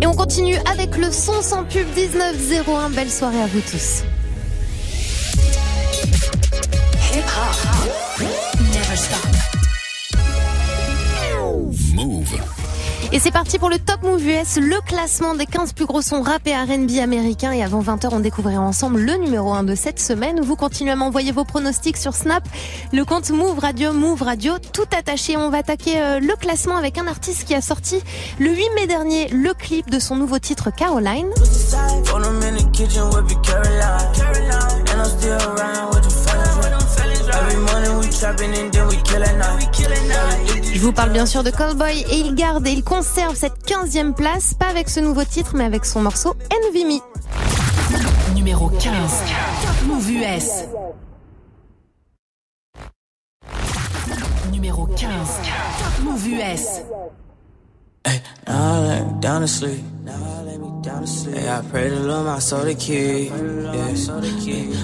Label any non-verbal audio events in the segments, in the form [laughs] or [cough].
Et on continue avec le son sans pub 1901. Belle soirée à vous tous. Et c'est parti pour le Top Move US, le classement des 15 plus gros sons rap et R&B américains. Et avant 20h, on découvrira ensemble le numéro 1 de cette semaine. Vous continuez à m'envoyer vos pronostics sur Snap, le compte Move Radio, Move Radio, tout attaché. On va attaquer euh, le classement avec un artiste qui a sorti le 8 mai dernier le clip de son nouveau titre Caroline. Je vous parle bien sûr de Callboy et il garde et il conserve cette 15e place, pas avec ce nouveau titre, mais avec son morceau Envy Me. Numéro 15. Move US. Numéro 15. Move US. Hey, now I lay me down to sleep. Hey, I pray to Lord my soul to keep. Yeah.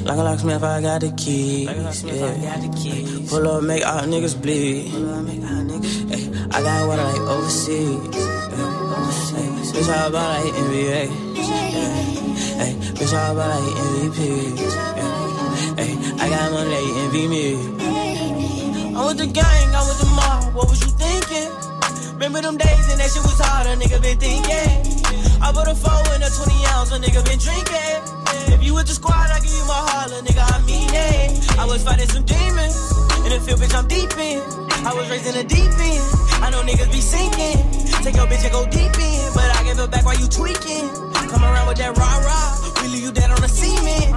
Like a locksmith, I got the key. Yeah. Pull up, make all niggas bleed. Hey, I got what I like overseas. Hey, bitch, all about like NBA. Hey, bitch, all about like MVP. Hey, I got money, they envy me. I'm with the gang, I'm with the mob. What was you thinking? Remember them days and that shit was hard, a nigga been thinking. I put a four in a 20 ounce, a nigga been drinking. If you with the squad, I give you my heart, a nigga, I mean it. I was fighting some demons. In the field, bitch, I'm deep in. I was raised in the deep end. I know niggas be sinking. Take your bitch and go deep in. But I give it back while you tweaking. Come around with that rah rah. We leave you dead on the cement.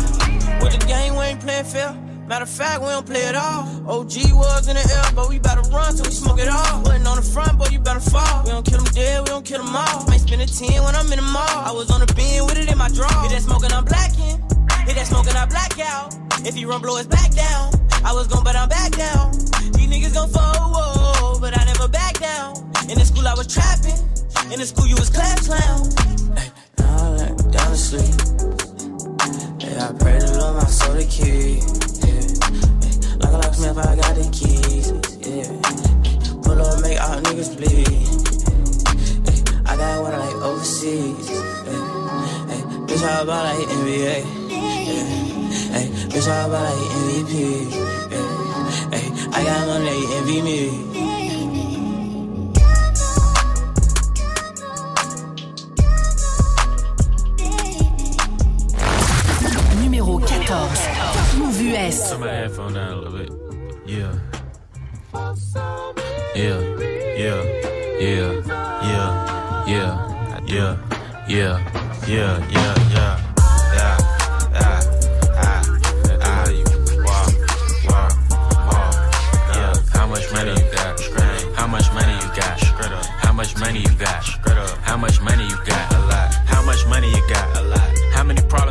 With the game, we ain't playing fair. Matter of fact, we don't play it all. OG was in the air, but we better run till we smoke it all. Wasn't on the front, boy, you better fall. We don't kill them dead, we don't kill them all. Might spend a 10 when I'm in the mall. I was on the bin with it in my draw. Hit that smoking, I'm blacking. Hit that smoking, I black out. If he run, blow his back down. I was gon' but I'm back down. These niggas gon' fall, but I never back down. In the school, I was trapping. In the school, you was class clown. Hey, now I let down to sleep. Yeah, I pray to Lord my soul to keep. Like a locksmith, I got the keys. Yeah. Pull up, make all niggas bleed. I got I like overseas. Hey, bitch, how about like NBA? Hey, bitch, how about like MVP? Hey, I got money, envy me. US. Turn my headphone down a little bit. Yeah. Yeah. Yeah. Yeah. Yeah. Yeah. Yeah. Yeah. Yeah. Yeah. Yeah. Yeah. Ah. Ah. Ah. Much money you got? How much money you got? A lot. How much money you got? A lot. How many problems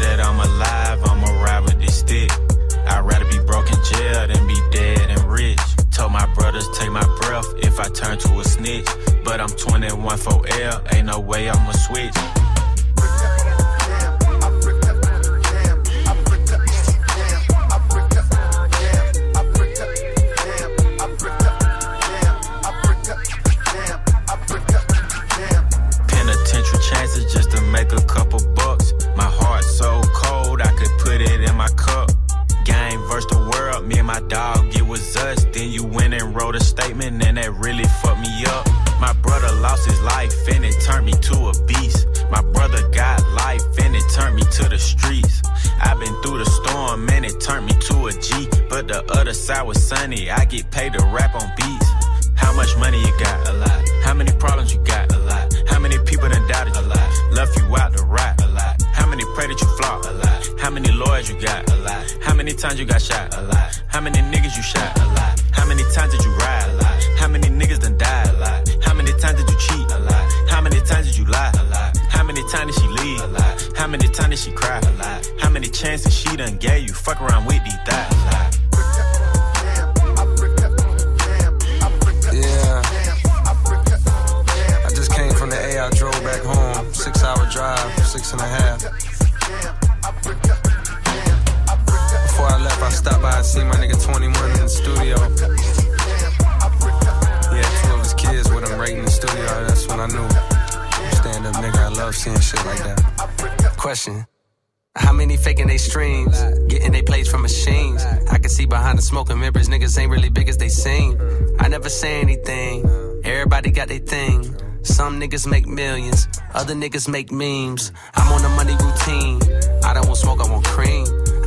But I'm 21 for L, ain't no way I'ma switch. Love seeing shit like that. Question. How many faking they streams? Getting they plays from machines. I can see behind the smoking members, niggas ain't really big as they seem. I never say anything. Everybody got their thing. Some niggas make millions, other niggas make memes. I'm on a money routine. I don't want smoke, I want cream.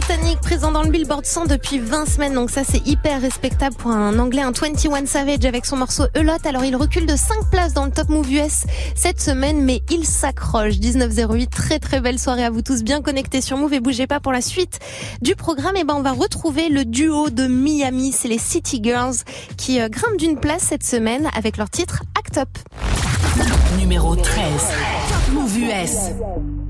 Britannique présent dans le Billboard 100 depuis 20 semaines, donc ça c'est hyper respectable pour un anglais, un 21 Savage avec son morceau A Lot. Alors il recule de 5 places dans le Top Move US cette semaine, mais il s'accroche. 1908, très très belle soirée à vous tous bien connectés sur Move et bougez pas pour la suite du programme. Et ben on va retrouver le duo de Miami, c'est les City Girls qui euh, grimpent d'une place cette semaine avec leur titre Act Up. Numéro 13. Top Move US.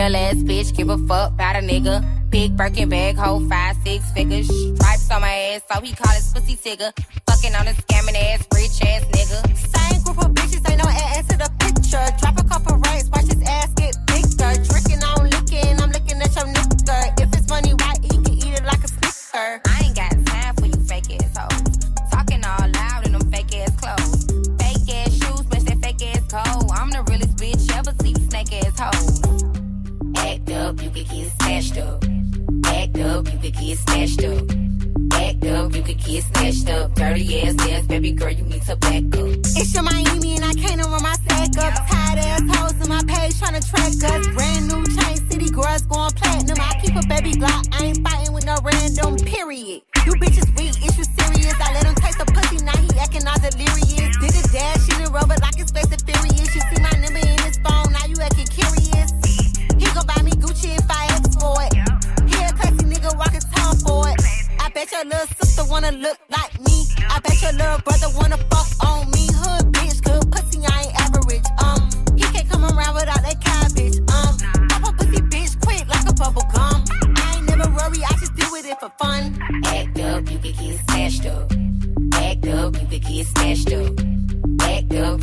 Real ass bitch, give a fuck about a nigga. Big Birkin bag, hold five, six figures. Stripes on my ass, so he call his pussy tigger. Fucking on a scamming ass, rich ass nigga. Same group of bitches, ain't no ass to the picture. Drop a couple snatched up. Act up, you could get snatched up. Act up, you could get snatched up. Dirty ass ass, baby girl, you need to back up. It's your Miami and I can't run my sack up. Tired ass hoes in my page trying to track us. Brand new chain city girls going platinum. I keep a baby Glock, I ain't fighting with no random period. You bitches weak, is you serious? I let him taste the pussy, now he acting all delirious. Did a dash in the rubber like it's Fast and Furious. You see my number in his phone, now you acting curious. Your little sister wanna look like me. I bet your little brother wanna fuck on me. Hood bitch, good pussy, I ain't average. Um, he can't come around without that cabbage. Um, pop a pussy bitch quick like a bubble gum. I ain't never worry, I just with it for fun. Act up, you could get snatched up. Act up, you could get snatched up.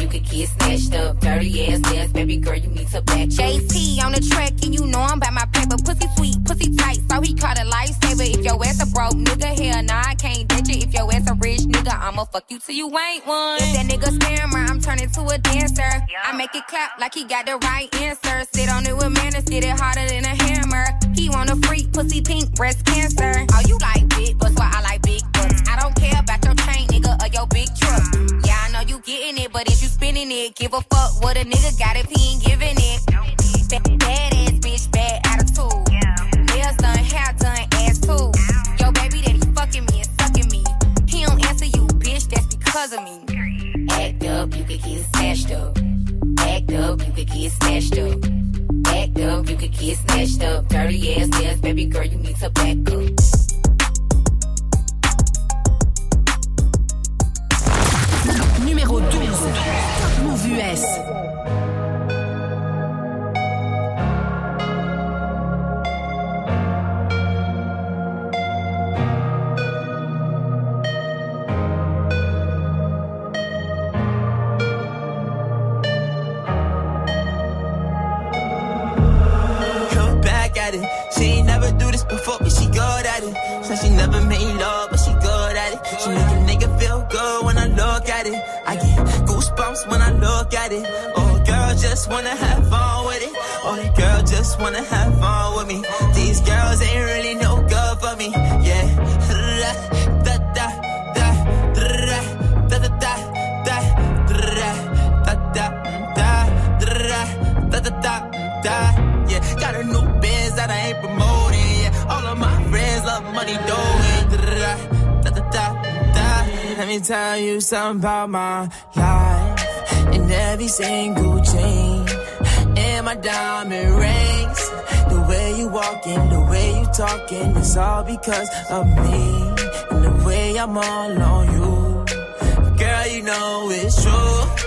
You could get snatched up. Dirty ass ass, baby girl, you need to back. JT on the track, and you know I'm by my paper. Pussy sweet, pussy tight, so he caught a lifesaver. If your ass a broke nigga, hell nah, I can't ditch it. If your ass a rich nigga, I'ma fuck you till you ain't one. If that nigga scammer, I'm turning to a dancer. I make it clap like he got the right answer. Sit on it with manners, get it harder than a hammer. He want a freak, pussy pink, breast cancer. Oh, you like it, butts, why I like winning it, but if you spending it, give a fuck what a nigga got if he ain't giving it. Bad, bad ass bitch, bad attitude. Nails done, hair done, ass too. Yo, baby, that he fucking me and sucking me. He don't answer you, bitch, that's because of me. Act up, you could get snatched up. Act up, you could get snatched up. Act up, you could get snatched up. Dirty ass ass, baby girl, you need to back up. Numéro 12. Move US. At it. Oh, girl, just wanna have fun with it. Oh, girl, just wanna have fun with me. These girls ain't really no good for me. Yeah. Da da da da da da da da da da da da da da da yeah. Got a new biz that I ain't promoting. All of my friends love money, dough. Da, da, da, da, Let me tell you something about my life. And every single chain. And my diamond rings. The way you walking, the way you talking, it's all because of me. And the way I'm all on you. Girl, you know it's true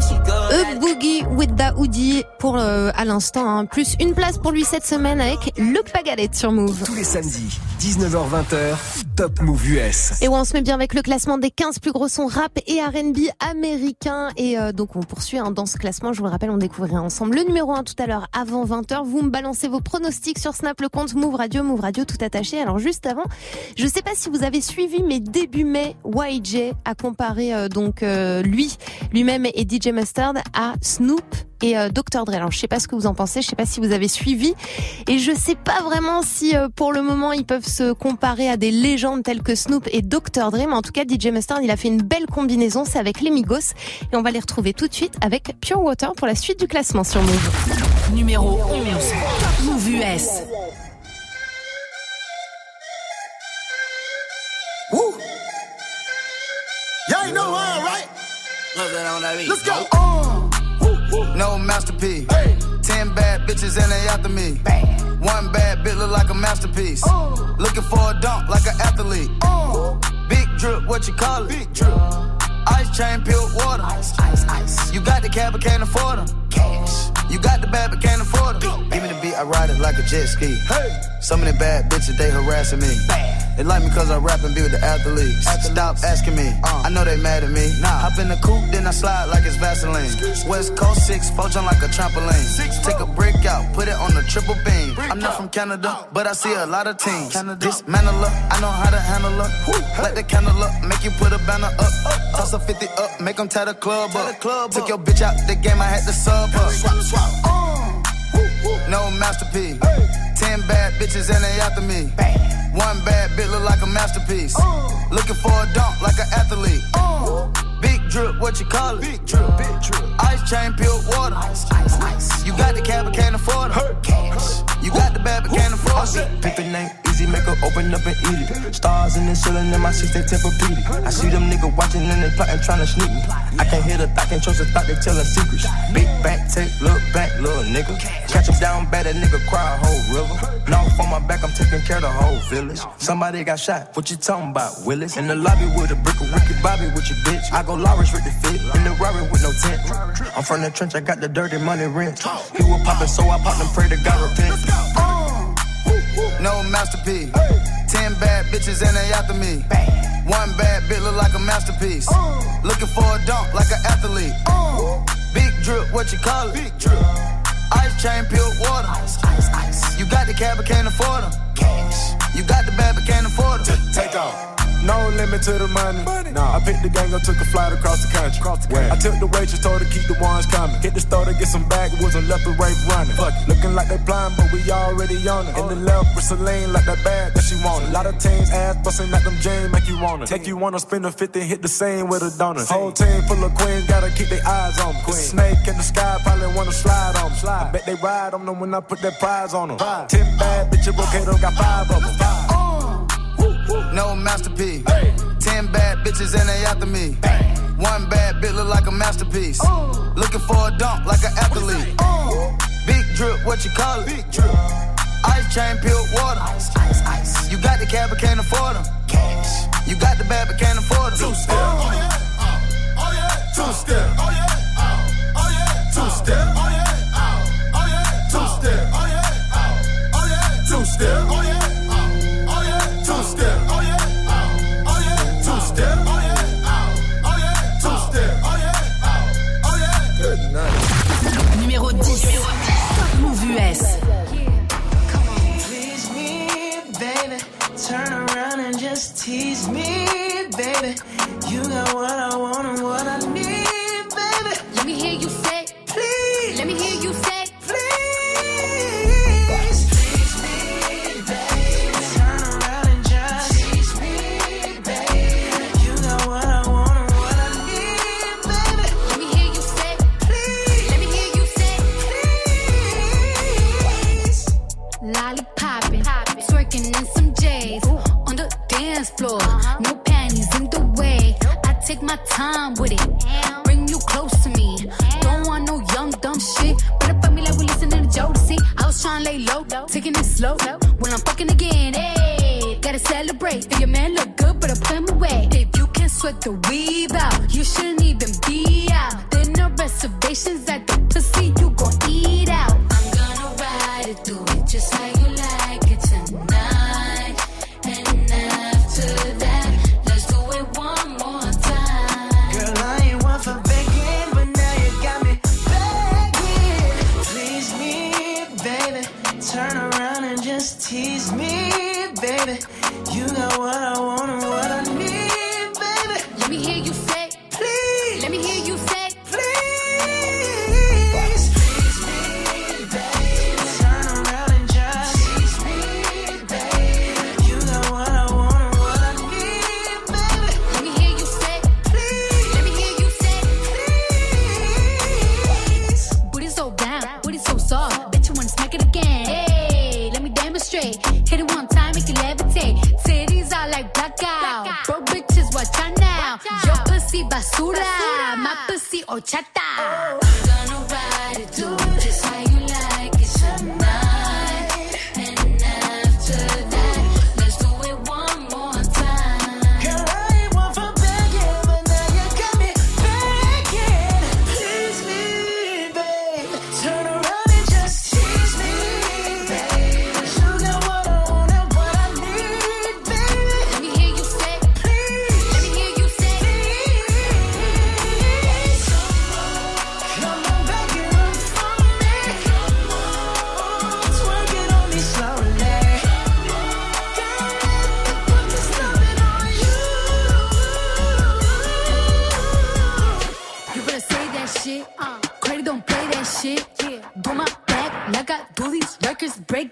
A Boogie with the Hoodie pour euh, à l'instant. Hein. Plus une place pour lui cette semaine avec Luc Pagalette sur Move. Tous les samedis, 19h-20h, Top Move US. Et on se met bien avec le classement des 15 plus gros sons rap et R&B américains. Et euh, donc on poursuit hein, dans ce classement. Je vous le rappelle, on découvrira ensemble le numéro 1 tout à l'heure avant 20h. Vous me balancez vos pronostics sur Snap, le compte Move Radio, Move Radio tout attaché. Alors juste avant, je sais pas si vous avez suivi mes débuts mai, YJ a comparé euh, donc lui, lui-même et DJ Mustard à Snoop et euh, Dr Dre. Alors je sais pas ce que vous en pensez, je sais pas si vous avez suivi et je sais pas vraiment si euh, pour le moment ils peuvent se comparer à des légendes telles que Snoop et Dr Dre, mais en tout cas DJ Mustard il a fait une belle combinaison, c'est avec les Migos et on va les retrouver tout de suite avec Pure Water pour la suite du classement sur Move. Numéro 11. Move US. Woo. Yeah, you know? Let's go. Uh, no masterpiece. Hey. Ten bad bitches and they after me. Bam. One bad bitch look like a masterpiece. Uh. Looking for a dunk like an athlete. Uh. Big drip, what you call it? Big drip. Ice chain, pure water. Ice, ice, ice. You got the cab, but can't afford them. Cash. You got the bad, but can't afford them. Give me the beat, I ride it like a jet ski. Hey. Some of the bad bitches, they harassing me. Bam. They like me cause I rap and be with the athletes. athletes. Stop asking me, uh, I know they mad at me. Nah. Hop in the coupe, then I slide like it's Vaseline. West Coast 6, four jump like a trampoline. Six, Take a brick out, put it on the triple beam. I'm not from Canada, but I see a lot of teams. Dismantle her, I know how to handle her. Light the candle up, make you put a banner up. Toss a 50 up, make them tie the club up. Took your bitch out the game, I had to sub her. Swap, swap. Uh. No masterpiece. Ten bad bitches and they after me. One bad bitch look like a masterpiece. Looking for a dunk like an athlete. Big drip, what you call it? Big drip, big drip. Ice chain, pure water. Ice, ice, ice. You got the cab, but can't afford it. Cash. You got the bad, but can't afford it. Pick the name easy, make her open up and eat it. Stars in the ceiling, in my seats, they Tempur-Pedic. I see them niggas watching and they plotting, trying to sneak me. I can't hear the thought, can't trust the thought, they telling secrets. Big back, take, look back, little nigga. Catch him down bad, that nigga cry a whole river. Now on my back, I'm taking care of the whole village. Somebody got shot, what you talking about, Willis? In the lobby with a brick of Ricky Bobby with your bitch. I go Lawrence with the fit, in the Rari with no tent. I'm from the trench, I got the dirty money rent. He was popping, so I popped and pray to God repent. Uh. No masterpiece. Ten bad bitches and they after me. One bad bitch look like a masterpiece. Uh. Looking for a dunk like an athlete. Uh. Big drip, what you call it? Big drip. Ice chain, pure water. Ice, ice, ice. You got the cab, but can't afford them. Cash. You got the bad, but can't afford them. Take off. No limit to the money. money. Nah. I picked the gang up, took a flight across the country. Across the country. I took the waitress, told her keep the ones coming. Hit the store to get some backwoods and left the right running. Fuck it. Looking like they blind, but we already on it. In the left with Celine, like that bag that she wanted. A lot of teams ass busting like them James, make you want it. Take you wanna spend a 50, hit the same with a donut. Whole team full of queens, gotta keep their eyes on them. Queen. Snake in the sky, probably wanna slide on them. Slide. I bet they ride on them when I put that prize on them. Five. Ten bad bitches, Brocato got five of them. Five. No masterpiece. Ten bad bitches and they after me. One bad bitch look like a masterpiece. Looking for a dunk like an athlete. Big drip, what you call it? Big drip. Ice chain, pure water. Ice, ice, ice. You got the cab, but can't afford them. Cash. You got the bad, but can't afford them. Two step. Oh yeah. Oh yeah. Two step. Oh yeah. Oh yeah. Two step. Oh yeah. Oh yeah. Two step. Oh yeah. Oh yeah. Two step. Oh yeah. What I want time with it. Bring you close to me. Don't want no young dumb shit. Better fuck me like we listening to Jodeci. I was trying to lay low, taking it slow. When I'm fucking again, hey, gotta celebrate. If your man look good, better put him away. If you can sweat the weave out, you shouldn't even be out. There no reservations at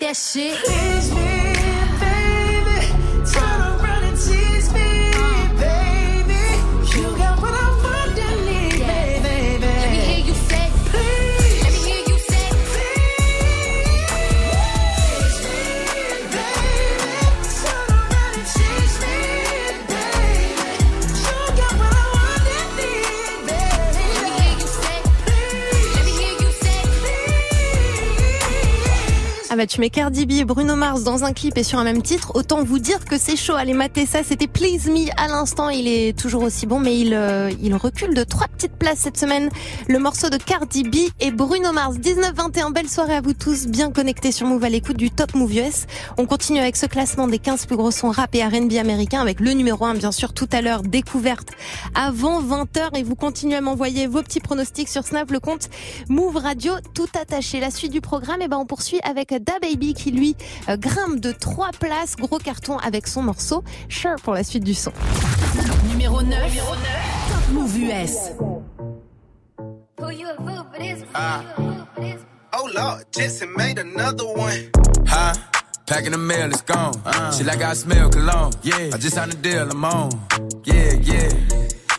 that shit. Please, please. Bah tu mets Cardi B et Bruno Mars dans un clip et sur un même titre, autant vous dire que c'est chaud. Allez mater ça, c'était Please Me à l'instant. Il est toujours aussi bon, mais il, euh, il recule de trois petites places cette semaine. Le morceau de Cardi B et Bruno Mars. 19-21, belle soirée à vous tous, bien connectés sur Move à l'écoute du Top Move US. On continue avec ce classement des 15 plus gros sons rap et R&B américains avec le numéro 1, bien sûr, tout à l'heure, découverte avant 20h et vous continuez à m'envoyer vos petits pronostics sur Snap, le compte Move Radio, tout attaché. La suite du programme, et ben, on poursuit avec Da Baby qui lui euh, grimpe de trois places, gros carton avec son morceau Sure pour la suite du son. Numéro 9. Top Move US. Ah. Oh Lord, Jesse made another one. Huh? Packing the mail, it's gone. She like I smell cologne. Yeah, I just signed a deal, I'm on. Yeah, yeah.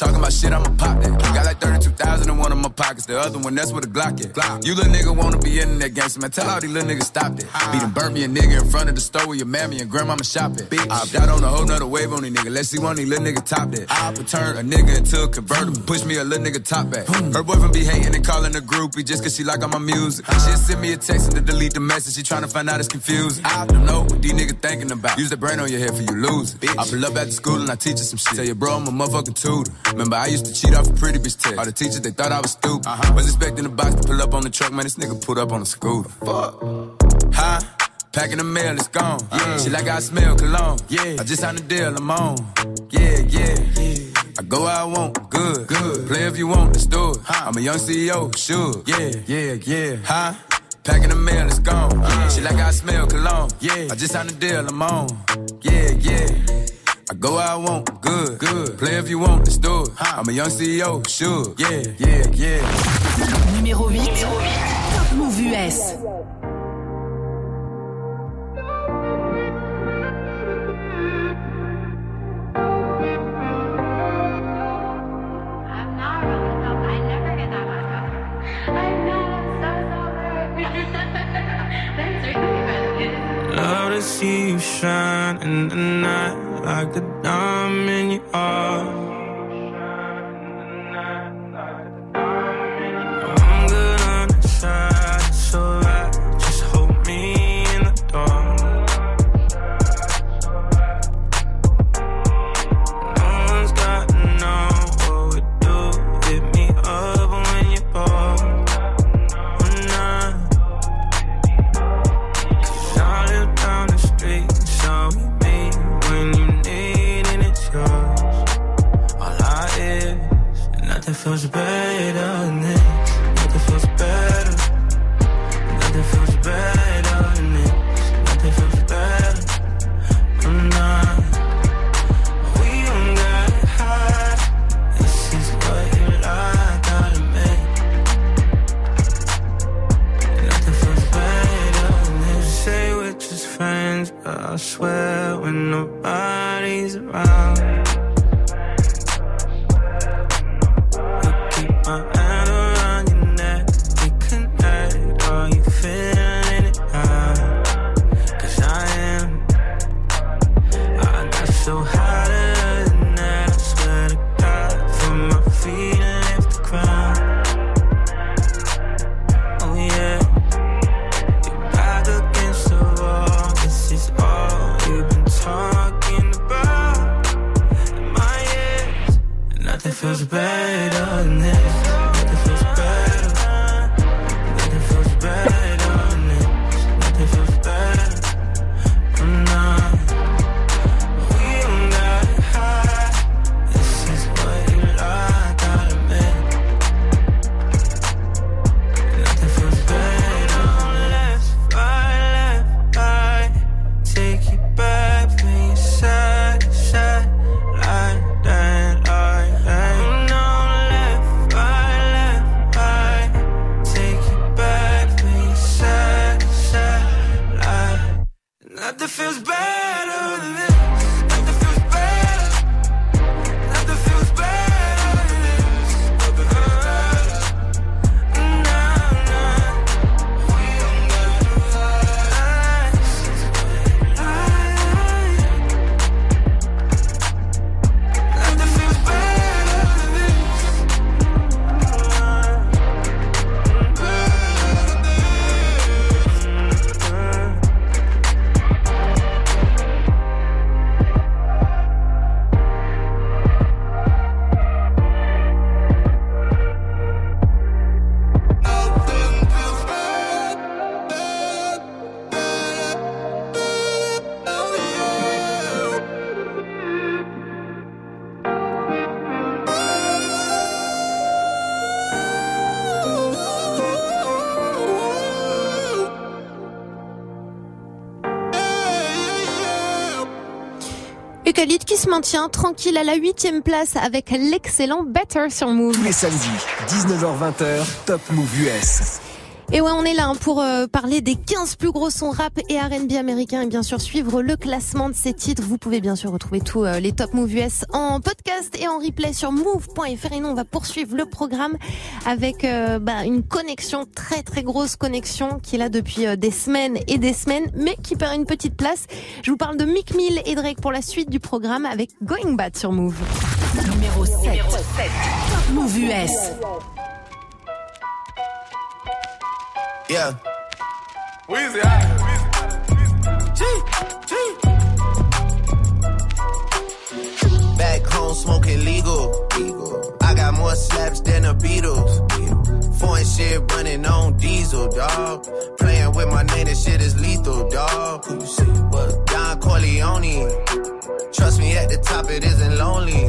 Talking about shit, I'ma pop that. Got like 32,000 in one of my pockets. The other one, that's where the Glock is. You little nigga wanna be in that gangster, man. Tell all these little niggas stop that. Beat burnt me a nigga in front of the store where your mammy and grandmama shop at. Bitch. Opt out on a whole nother wave on these nigga. Let's see one of these little niggas top that. I would turn a nigga into a convertible. Push me a little nigga top back. Her boyfriend be hating and calling a groupie just cause she like all my music. She send me a text and to delete the message. She tryna find out it's confused. I don't know what these niggas thinking about. Use the brain on your head for you lose it. I pull up at the school and I teach her some shit. Tell your bro I'm a motherfucking tutor. Remember I used to cheat off a pretty bitch test. All the teachers they thought I was stupid. Uh-huh. Was expecting the box to pull up on the truck, man. This nigga pulled up on a scooter. Fuck. Huh? Packing the mail, it's gone. Yeah. She like I smell cologne. Yeah. I just signed a deal, I'm on. Yeah, yeah. yeah. I go where I want, good, good. Play if you want, let's do it. I'm a young CEO, Suge. Yeah, yeah, yeah. Huh? Packing the mail, it's gone. Uh-huh. She like I smell cologne. Yeah. I just signed a deal, I'm on. Yeah, yeah. I go where I want, good, good. Play if you want, let's do it. I'm a young CEO, Suge. Yeah, yeah, yeah. Numéro 8. Top Mouv' US. Love to see you shine in the night like a diamond in your Khalid qui se maintient tranquille à la huitième place avec l'excellent Better sur Move. Tous les samedis, 19h-20h, Top Move US. Et ouais, on est là hein, pour euh, parler des 15 plus gros sons rap et R&B américains et bien sûr suivre le classement de ces titres. Vous pouvez bien sûr retrouver tous euh, les Top Move US en podcast et en replay sur move.fr. Et nous, on va poursuivre le programme avec euh, bah, une connexion, très très grosse connexion qui est là depuis des semaines et des semaines, mais qui perd une petite place. Je vous parle de Mick Mill et Drake pour la suite du programme avec Going Bad sur Move. Numéro 7. Top Move US. Yeah. Weezy, G, G. Back home smoking legal. legal. I got more slaps than the Beatles. Foreign shit running on diesel, dog. Playing with my name, this shit is lethal, dog. Who you see? What? Don Corleone. Trust me, at the top it isn't lonely.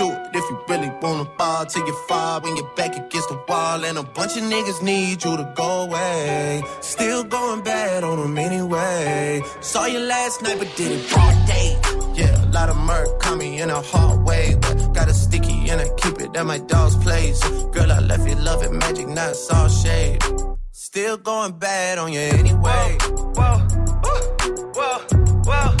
you really wanna fall till you fall when you're back against the wall. And a bunch of niggas need you to go away. Still going bad on them anyway. Saw you last night, but did it broad day. Yeah, a lot of murk caught me in a hard way. But got a sticky and I keep it at my dog's place. Girl, I left you loving magic, not all shade. Still going bad on you anyway. Whoa, whoa, whoa, whoa.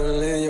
still in your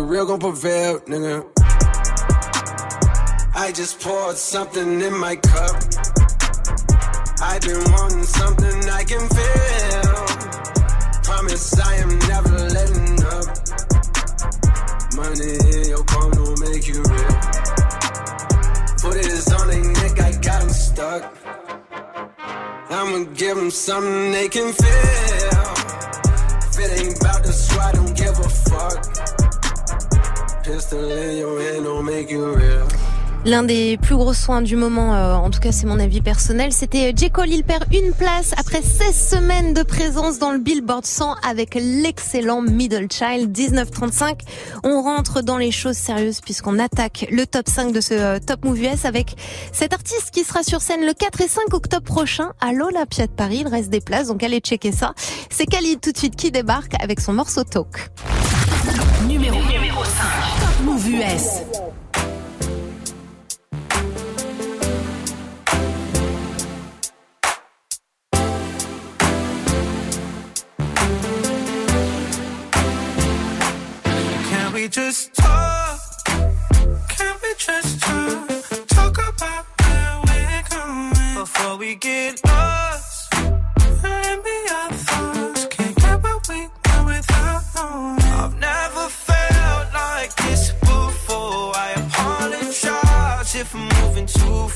real gon' prevail, nigga. I just poured something in my cup. I've been wanting something I can feel. Promise I am never letting up. Money in your palm don't make you real. Put it on their neck, I got 'em stuck. I'ma give give 'em something they can feel. If it ain't about the don't give a fuck. L'un des plus gros soins du moment, euh, en tout cas c'est mon avis personnel, c'était J. Cole. Il perd une place après 16 semaines de présence dans le Billboard 100 avec l'excellent Middle Child 1935. On rentre dans les choses sérieuses puisqu'on attaque le top 5 de ce euh, Top Move US avec cet artiste qui sera sur scène le 4 et 5 octobre prochain à l'Olympia de Paris. Il reste des places, donc allez checker ça. C'est Khalid tout de suite qui débarque avec son morceau Talk. Numéro, numéro 5. Mouv' US. Can we just talk? Can we just talk? Talk about where we're going before we get lost.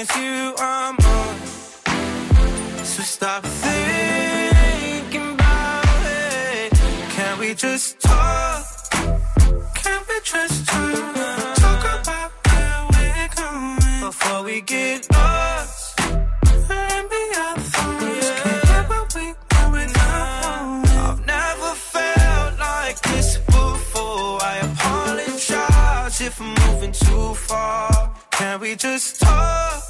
you I'm on. So stop thinking about it. Can we just talk? Can we just talk? Talk about where we're going before we get lost. We. I've never felt like this before. I apologize if I'm moving too far. Can we just talk?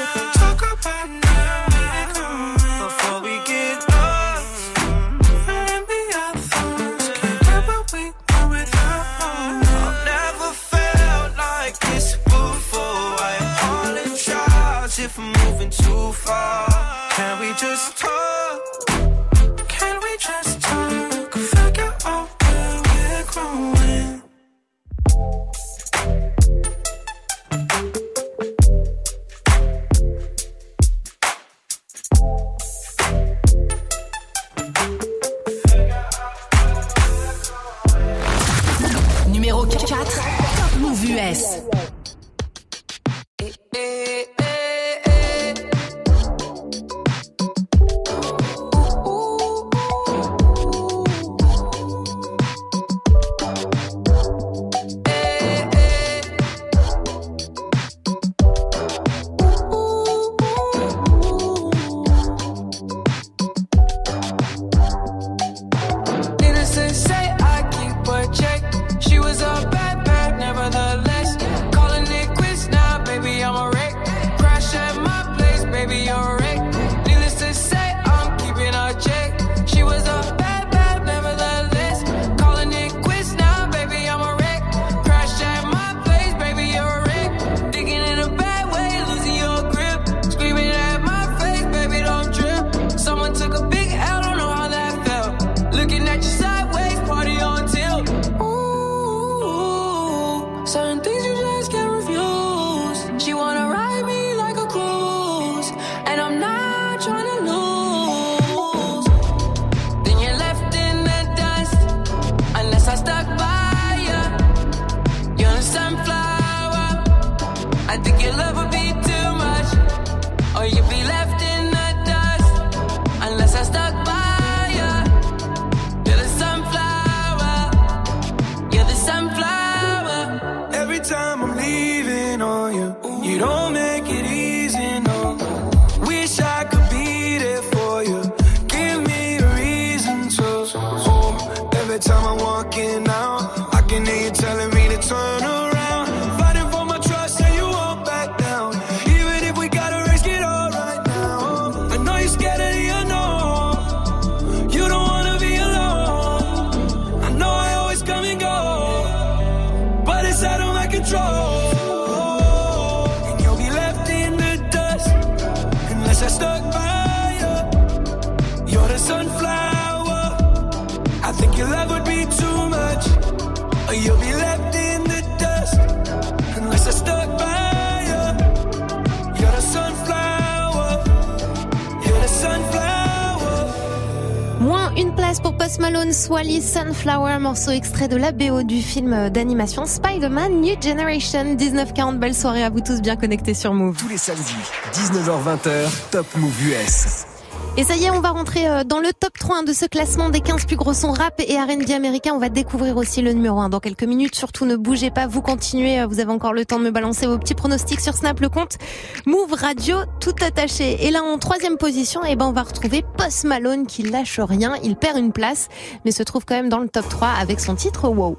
Swally, Sunflower, morceau extrait de la BO du film d'animation Spider-Man New Generation. 19h40, belle soirée à vous tous bien connectés sur Move. Tous les samedis, 19h-20h, Top Move US. Et ça y est, on va rentrer euh, dans le top 3 de ce classement des 15 plus gros sons rap et R&B américains. On va découvrir aussi le numéro 1 dans quelques minutes. Surtout, ne bougez pas, vous continuez. euh, Vous avez encore le temps de me balancer vos petits pronostics sur Snap, le compte Move Radio, tout attaché. Et là, en troisième position, eh ben, on va retrouver Post Malone qui lâche rien. Il perd une place, mais se trouve quand même dans le top 3 avec son titre Wow.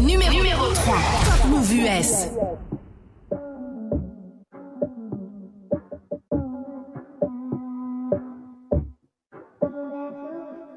Numéro, numéro 3. Top Move US.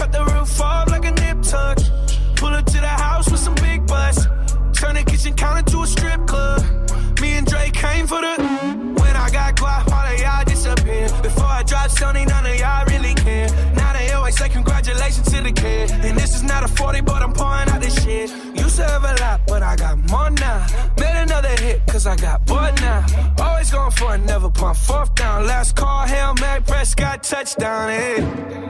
Cut the roof off like a nip tuck. Pull up to the house with some big butts. Turn the kitchen counter to a strip club. Me and Drake came for the. When I got guap, all of y'all disappear. Before I drop Stoney, none of y'all really care. Now they always say congratulations to the kid. And this is not a 40, but I'm pouring out this shit. Used to have a lot, but I got more now. Made another hit, cause I got bored now. Always going for it, never pump fourth down. Last call, Hail Mary, Prescott, touchdown, hey.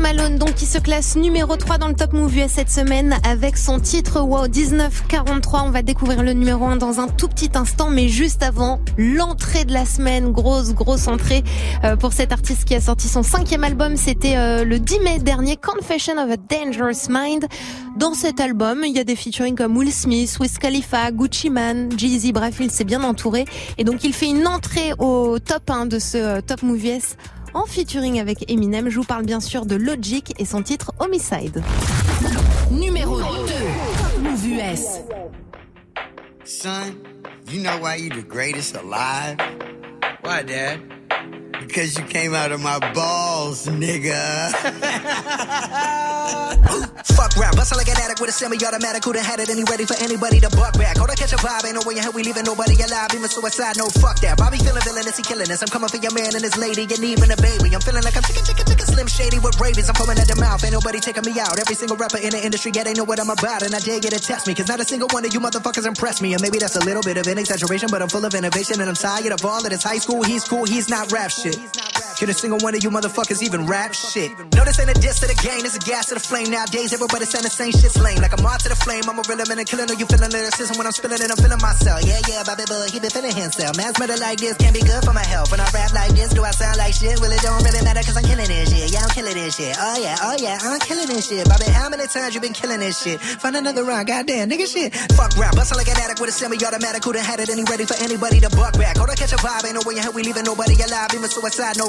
Malone, donc, qui se classe numéro 3 dans le Top Move US cette semaine avec son titre Wow 1943. On va découvrir le numéro 1 dans un tout petit instant, mais juste avant, l'entrée de la semaine. Grosse, grosse entrée euh, pour cet artiste qui a sorti son cinquième album. C'était euh, le 10 mai dernier, Confession of a Dangerous Mind. Dans cet album, il y a des featuring comme Will Smith, Wiz Khalifa, Gucci Mane, Jeezy, bref, il s'est bien entouré. Et donc, il fait une entrée au top 1 de ce euh, Top Move US en featuring avec Eminem. Je vous parle bien sûr de Logic et son titre Homicide. Numéro 2. Top Move US. Son, you know why you the greatest alive? Why, Dad? Because you came out of my balls, nigga. [laughs] Fuck rap, bustle like an addict with a semi-automatic. Who done had it and ready for anybody to buck back? Hold on, catch a vibe, ain't no way in hell we leaving nobody alive. Even suicide, no fuck that. Bobby feeling villainous, he killing us. I'm coming for your man and his lady, and even a baby. I'm feeling like I'm chicken, chicken, chicken, slim shady with rabies. I'm foaming at the mouth, ain't nobody taking me out. Every single rapper in the industry, yeah, they know what I'm about, and I dare get to test me, cause not a single one of you motherfuckers impressed me. And maybe that's a little bit of an exaggeration, but I'm full of innovation, and I'm tired of all of this high school. He's cool, he's not rap shit he's not can a single one of you motherfuckers even rap shit? No, this ain't a diss to the game, this a gas to the flame. Nowadays, everybody saying the same shit's lame. Like I'm on to the flame, I'm a real man and killing. Know you feeling lyricism when I'm spilling it, I'm feeling myself. Yeah, yeah, Bobby Bug, he been feeling himself. Man's murder like this can't be good for my health. When I rap like this, do I sound like shit? Well, it don't really matter cause I'm killing this shit. Yeah, I'm killing this shit. Oh yeah, oh yeah, I'm killing this shit. Bobby, how many times you been killing this shit? Find another round, goddamn, nigga shit. Fuck rap, bustle like an addict with a semi-automatic. Who done had it and he ready for anybody to buck back? Hold on, catch a vibe, ain't no way in hell we leaving nobody alive. Even suicide, no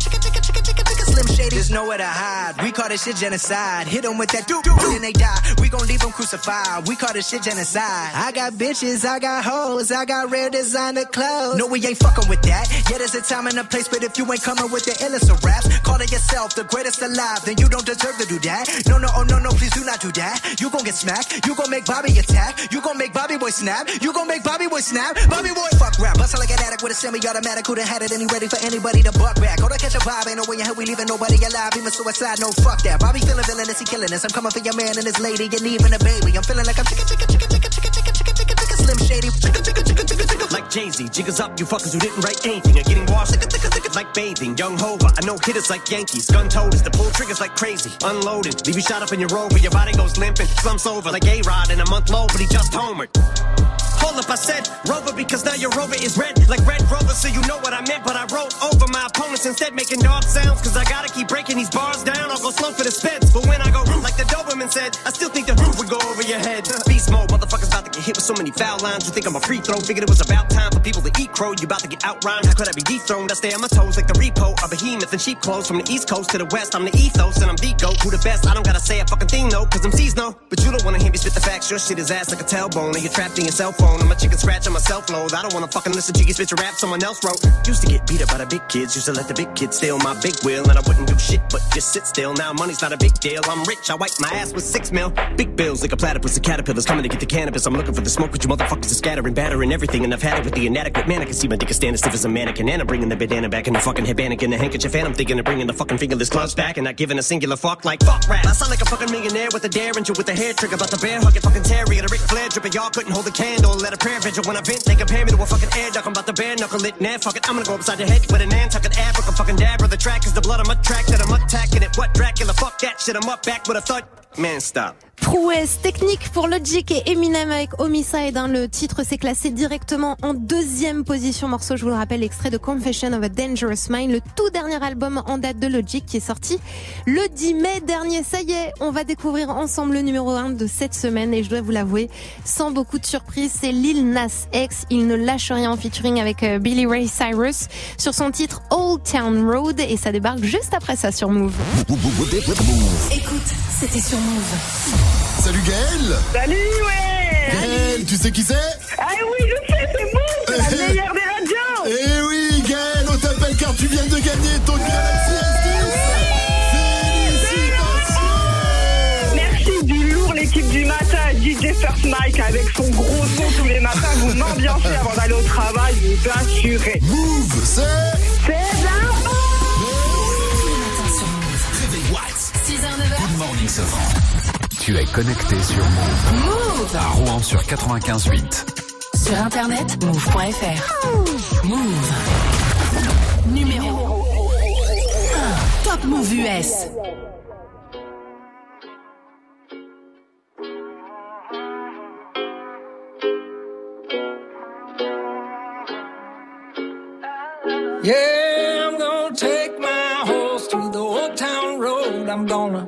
Slim nowhere to hide. We call this shit genocide. Hit them with that doo doo, then they die. We gon' leave them crucified. We call this shit genocide. I got bitches, I got hoes, I got rare designer clothes. No, we ain't fucking with that. Yeah, there's a time and a place, but if you ain't coming with the illest of raps, calling yourself the greatest alive, then you don't deserve to do that. No, no, oh no, no, please do not do that. You gon' get smacked. You gon' make Bobby attack. You gon' make Bobby boy snap. You gon' make Bobby boy snap. Bobby boy fuck rap. Bustle like an addict with a semi-automatic. Who done had it he ready for anybody to buck back. Go to catch a vibe. Ain't no way in hell we leaving nobody alive. Even suicide, no fuck that. Bobby feeling villainous, he killing us. I'm coming for your man and his lady and even a baby. I'm feeling like I'm chicken, chicken, chicken, chicken, chicken, chicken, chicken, chicken, chicken, slim shady. Chicken, chicken, chicken, chicken, chicken. Like Jay-Z, jiggers up, you fuckers who didn't write anything are getting washed. Like bathing, young Hova, I know hitters like Yankees. Gun toters, the pull triggers like crazy. Unloaded, leave you shot up in your rover, your body goes limping. Slumps over like A-Rod in a month low, but he just homered. Hold up, I said Rover because now your Rover is red like Red Rover, so you know what I meant. But I wrote over my opponents instead, making dog sounds. Cause I gotta keep breaking these bars down. I'll go slow for the speds. But when I go like the Doberman said, I still think the roof would go over your head. Beast mode, motherfuckers about to get hit with so many foul lines. You think I'm a free throw? Figured it was about time for people to eat crow. You about to get outrhymed. How could I be dethroned? I stay on my toes like the repo. A behemoth and sheep clothes from the east coast to the west. I'm the ethos and I'm the goat. Who the best? I don't gotta say a fucking thing though, cause I'm no. But you don't wanna hear me spit the facts. Your shit is ass like a tailbone. And you're trapped in your cell phone. I'm a chicken scratch on my self load. I don't wanna fucking listen to you spit your rap someone else wrote. Used to get beat up by the big kids. Used to let the big kids steal my big wheel. And I wouldn't do shit but just sit still. Now money's not a big deal. I'm rich. I wipe my ass with six mil. Big bills like a platypus. The caterpillars coming to get the cannabis. I'm looking for the smoke, but you motherfuckers are scattering, battering everything. And I've had it with the inadequate man. I can see my dick is standing stiff as a mannequin. And I'm bringing the bandana back in the fucking headband and the handkerchief. And I'm thinking of bringing the fucking fingerless gloves back. And not giving a singular fuck like fuck rap. I sound like a fucking millionaire with a derringer with a hair trigger. About the bear hugging fucking terrier. The Ric Flair dripping. Y'all couldn't hold a candle. Let a prayer vigil when I vent. They compare me to a fucking air duck. I'm about to bare knuckle it. Nah, fuck it. I'm gonna go upside your head with a Nantucket abracadabra. fucking dabber. The track is the blood track that I'm attacking it. What Dracula? Fuck that shit. I'm up back with a thud. Man, stop. Prouesse technique pour Logic et Eminem avec Homicide. hein. Le titre s'est classé directement en deuxième position. Morceau, je vous le rappelle, extrait de Confession of a Dangerous Mind, le tout dernier album en date de Logic qui est sorti le 10 mai dernier. Ça y est, on va découvrir ensemble le numéro 1 de cette semaine et je dois vous l'avouer, sans beaucoup de surprise, c'est Lil Nas X. Il ne lâche rien en featuring avec euh, Billy Ray Cyrus sur son titre Old Town Road et ça débarque juste après ça sur Move. Écoute, c'était sur Move. Salut Gaël Salut, ouais. Gaël, tu sais qui c'est? Ah oui, je sais, c'est bon, c'est la meilleure des radios. Eh oui Gaël, on t'appelle car tu viens de gagner ton Galaxy Merci du lourd, l'équipe du matin, DJ First Mike avec son gros son tous les matins, vous m'ambiancez avant d'aller au travail, vous assurez. Move, c'est... C'est l'info 9h. Good morning, Sofran. Tu es connecté sur Move. Move. À Rouen sur 95.8. Sur internet, move.fr. Move. Numéro 1. Top Move US. Yeah, I'm gonna take my horse to the old town road. I'm gonna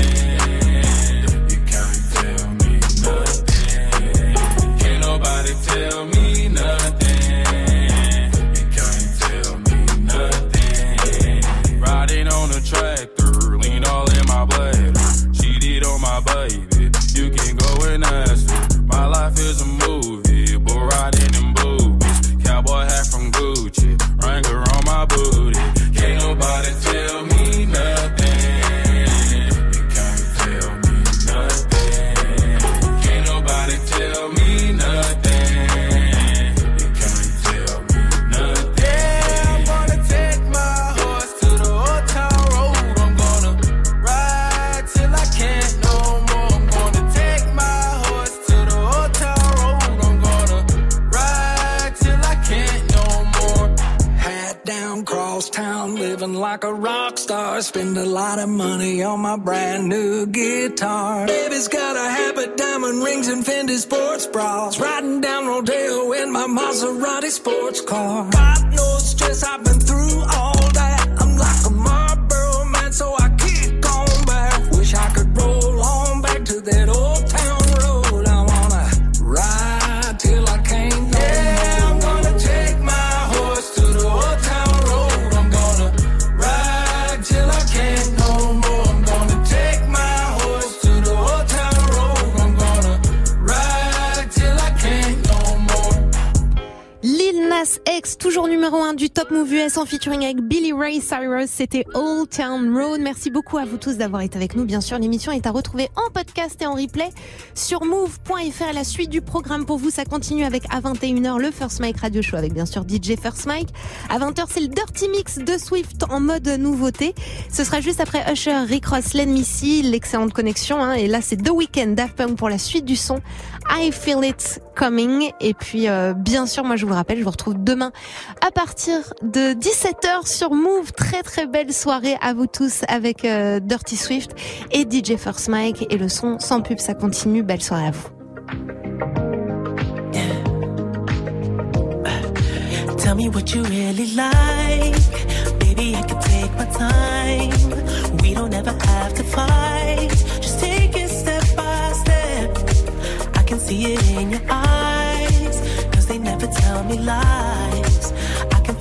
Tell me Spend a lot of money on my brand new guitar. Baby's got a habit, diamond rings, and Fendi sports bras. Riding down Rodeo in my Maserati sports car. Got no stress, I've been through all that. I'm like toujours numéro 1 du Top Move US en featuring avec Billy Ray Cyrus. C'était Old Town Road. Merci beaucoup à vous tous d'avoir été avec nous. Bien sûr, l'émission est à retrouver en podcast et en replay sur move.fr. La suite du programme pour vous, ça continue avec à 21h le First Mike Radio Show avec bien sûr DJ First Mike. À 20h, c'est le Dirty Mix de Swift en mode nouveauté. Ce sera juste après Usher, Rick Ross, Len Missy, l'excellente connexion. hein. Et là, c'est The Weeknd, Daft Punk pour la suite du son. I Feel It Coming. Et puis, euh, bien sûr, moi, je vous rappelle, je vous retrouve demain à partir de 17h sur Move. Très, très belle soirée à vous tous avec euh, Dirty Swift et DJ First Mike. Et le son sans pub, ça continue. Belle soirée à vous. Tell me what you really like. Baby, I can take my time. We don't ever have to fight. Just take it step by step. I can see it in your eyes. Cause they never tell me lies.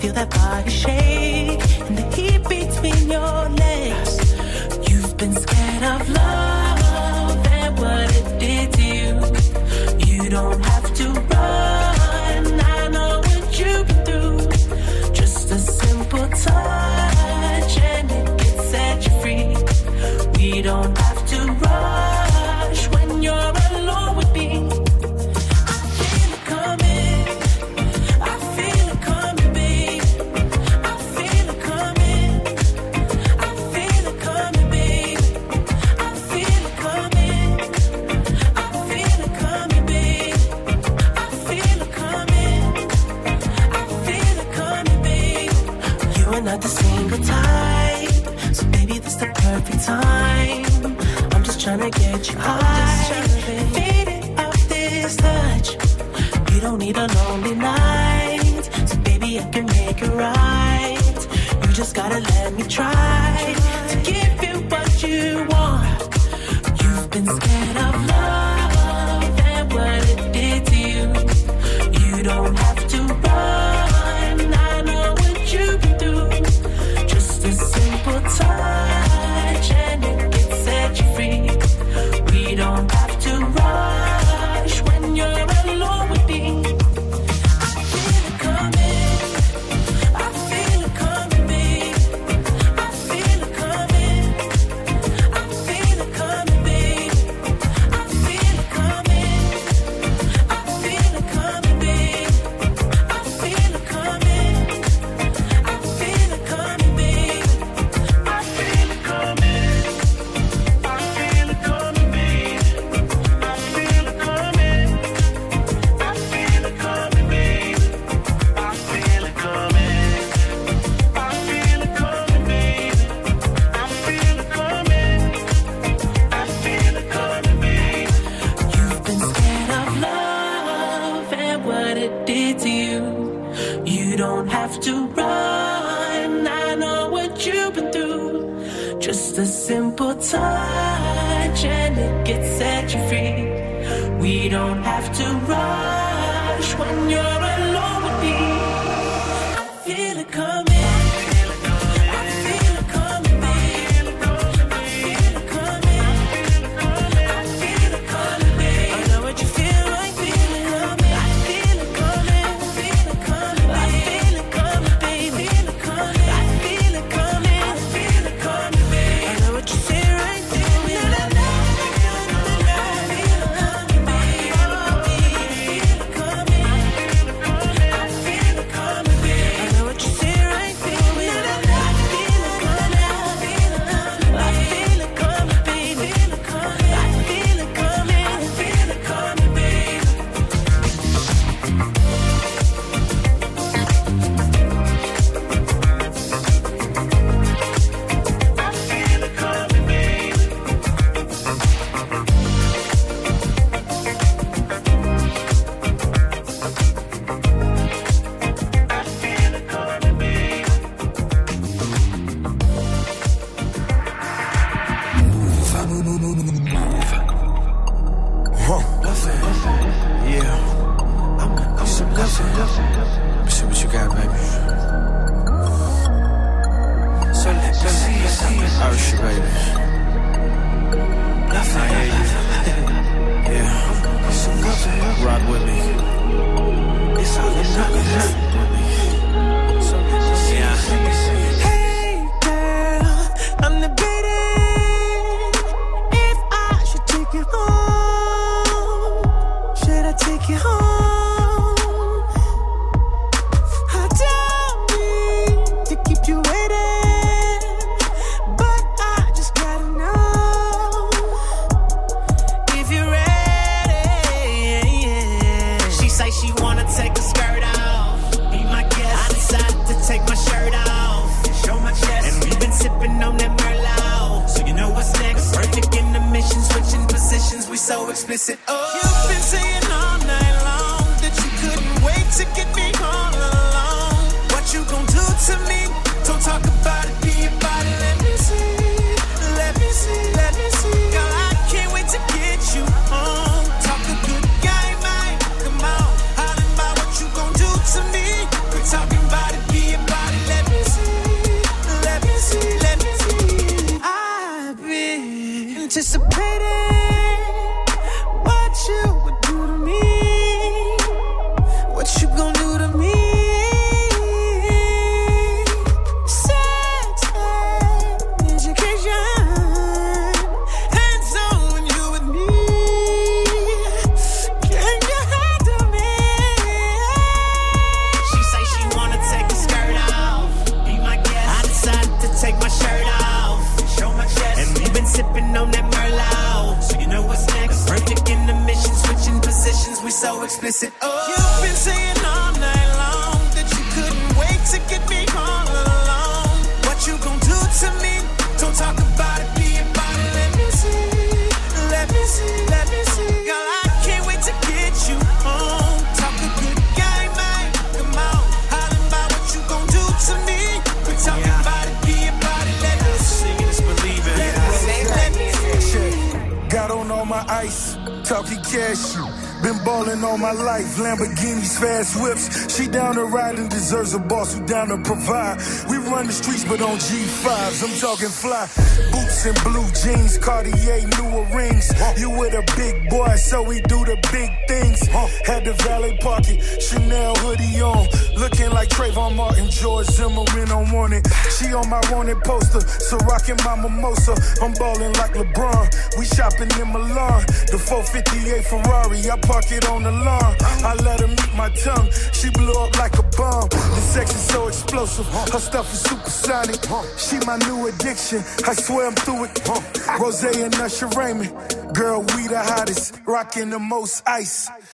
Feel that body shake and the heat between your legs. You've been scared of love and what it did to you. You don't have talking cash you. Been ballin' all my life, Lamborghinis, fast whips. She down to ride and deserves a boss who down to provide. We run the streets, but on G5s, I'm talking fly. Boots and blue jeans, Cartier, newer rings. You with a big boy, so we do the big things. Had the valet pocket, Chanel hoodie on. Looking like Trayvon Martin, George Zimmerman on wanted. She on my wanted poster, so rocking my mimosa. I'm ballin' like LeBron. We shopping in Milan. The 458 Ferrari, I park it on the lawn. I let her meet my tongue. She blew up like a bomb. The sex is so explosive. Her stuff is supersonic. She my new addiction. I swear I'm through it. Rozay and Usher Raymond. Girl, we the hottest. Rocking the most ice.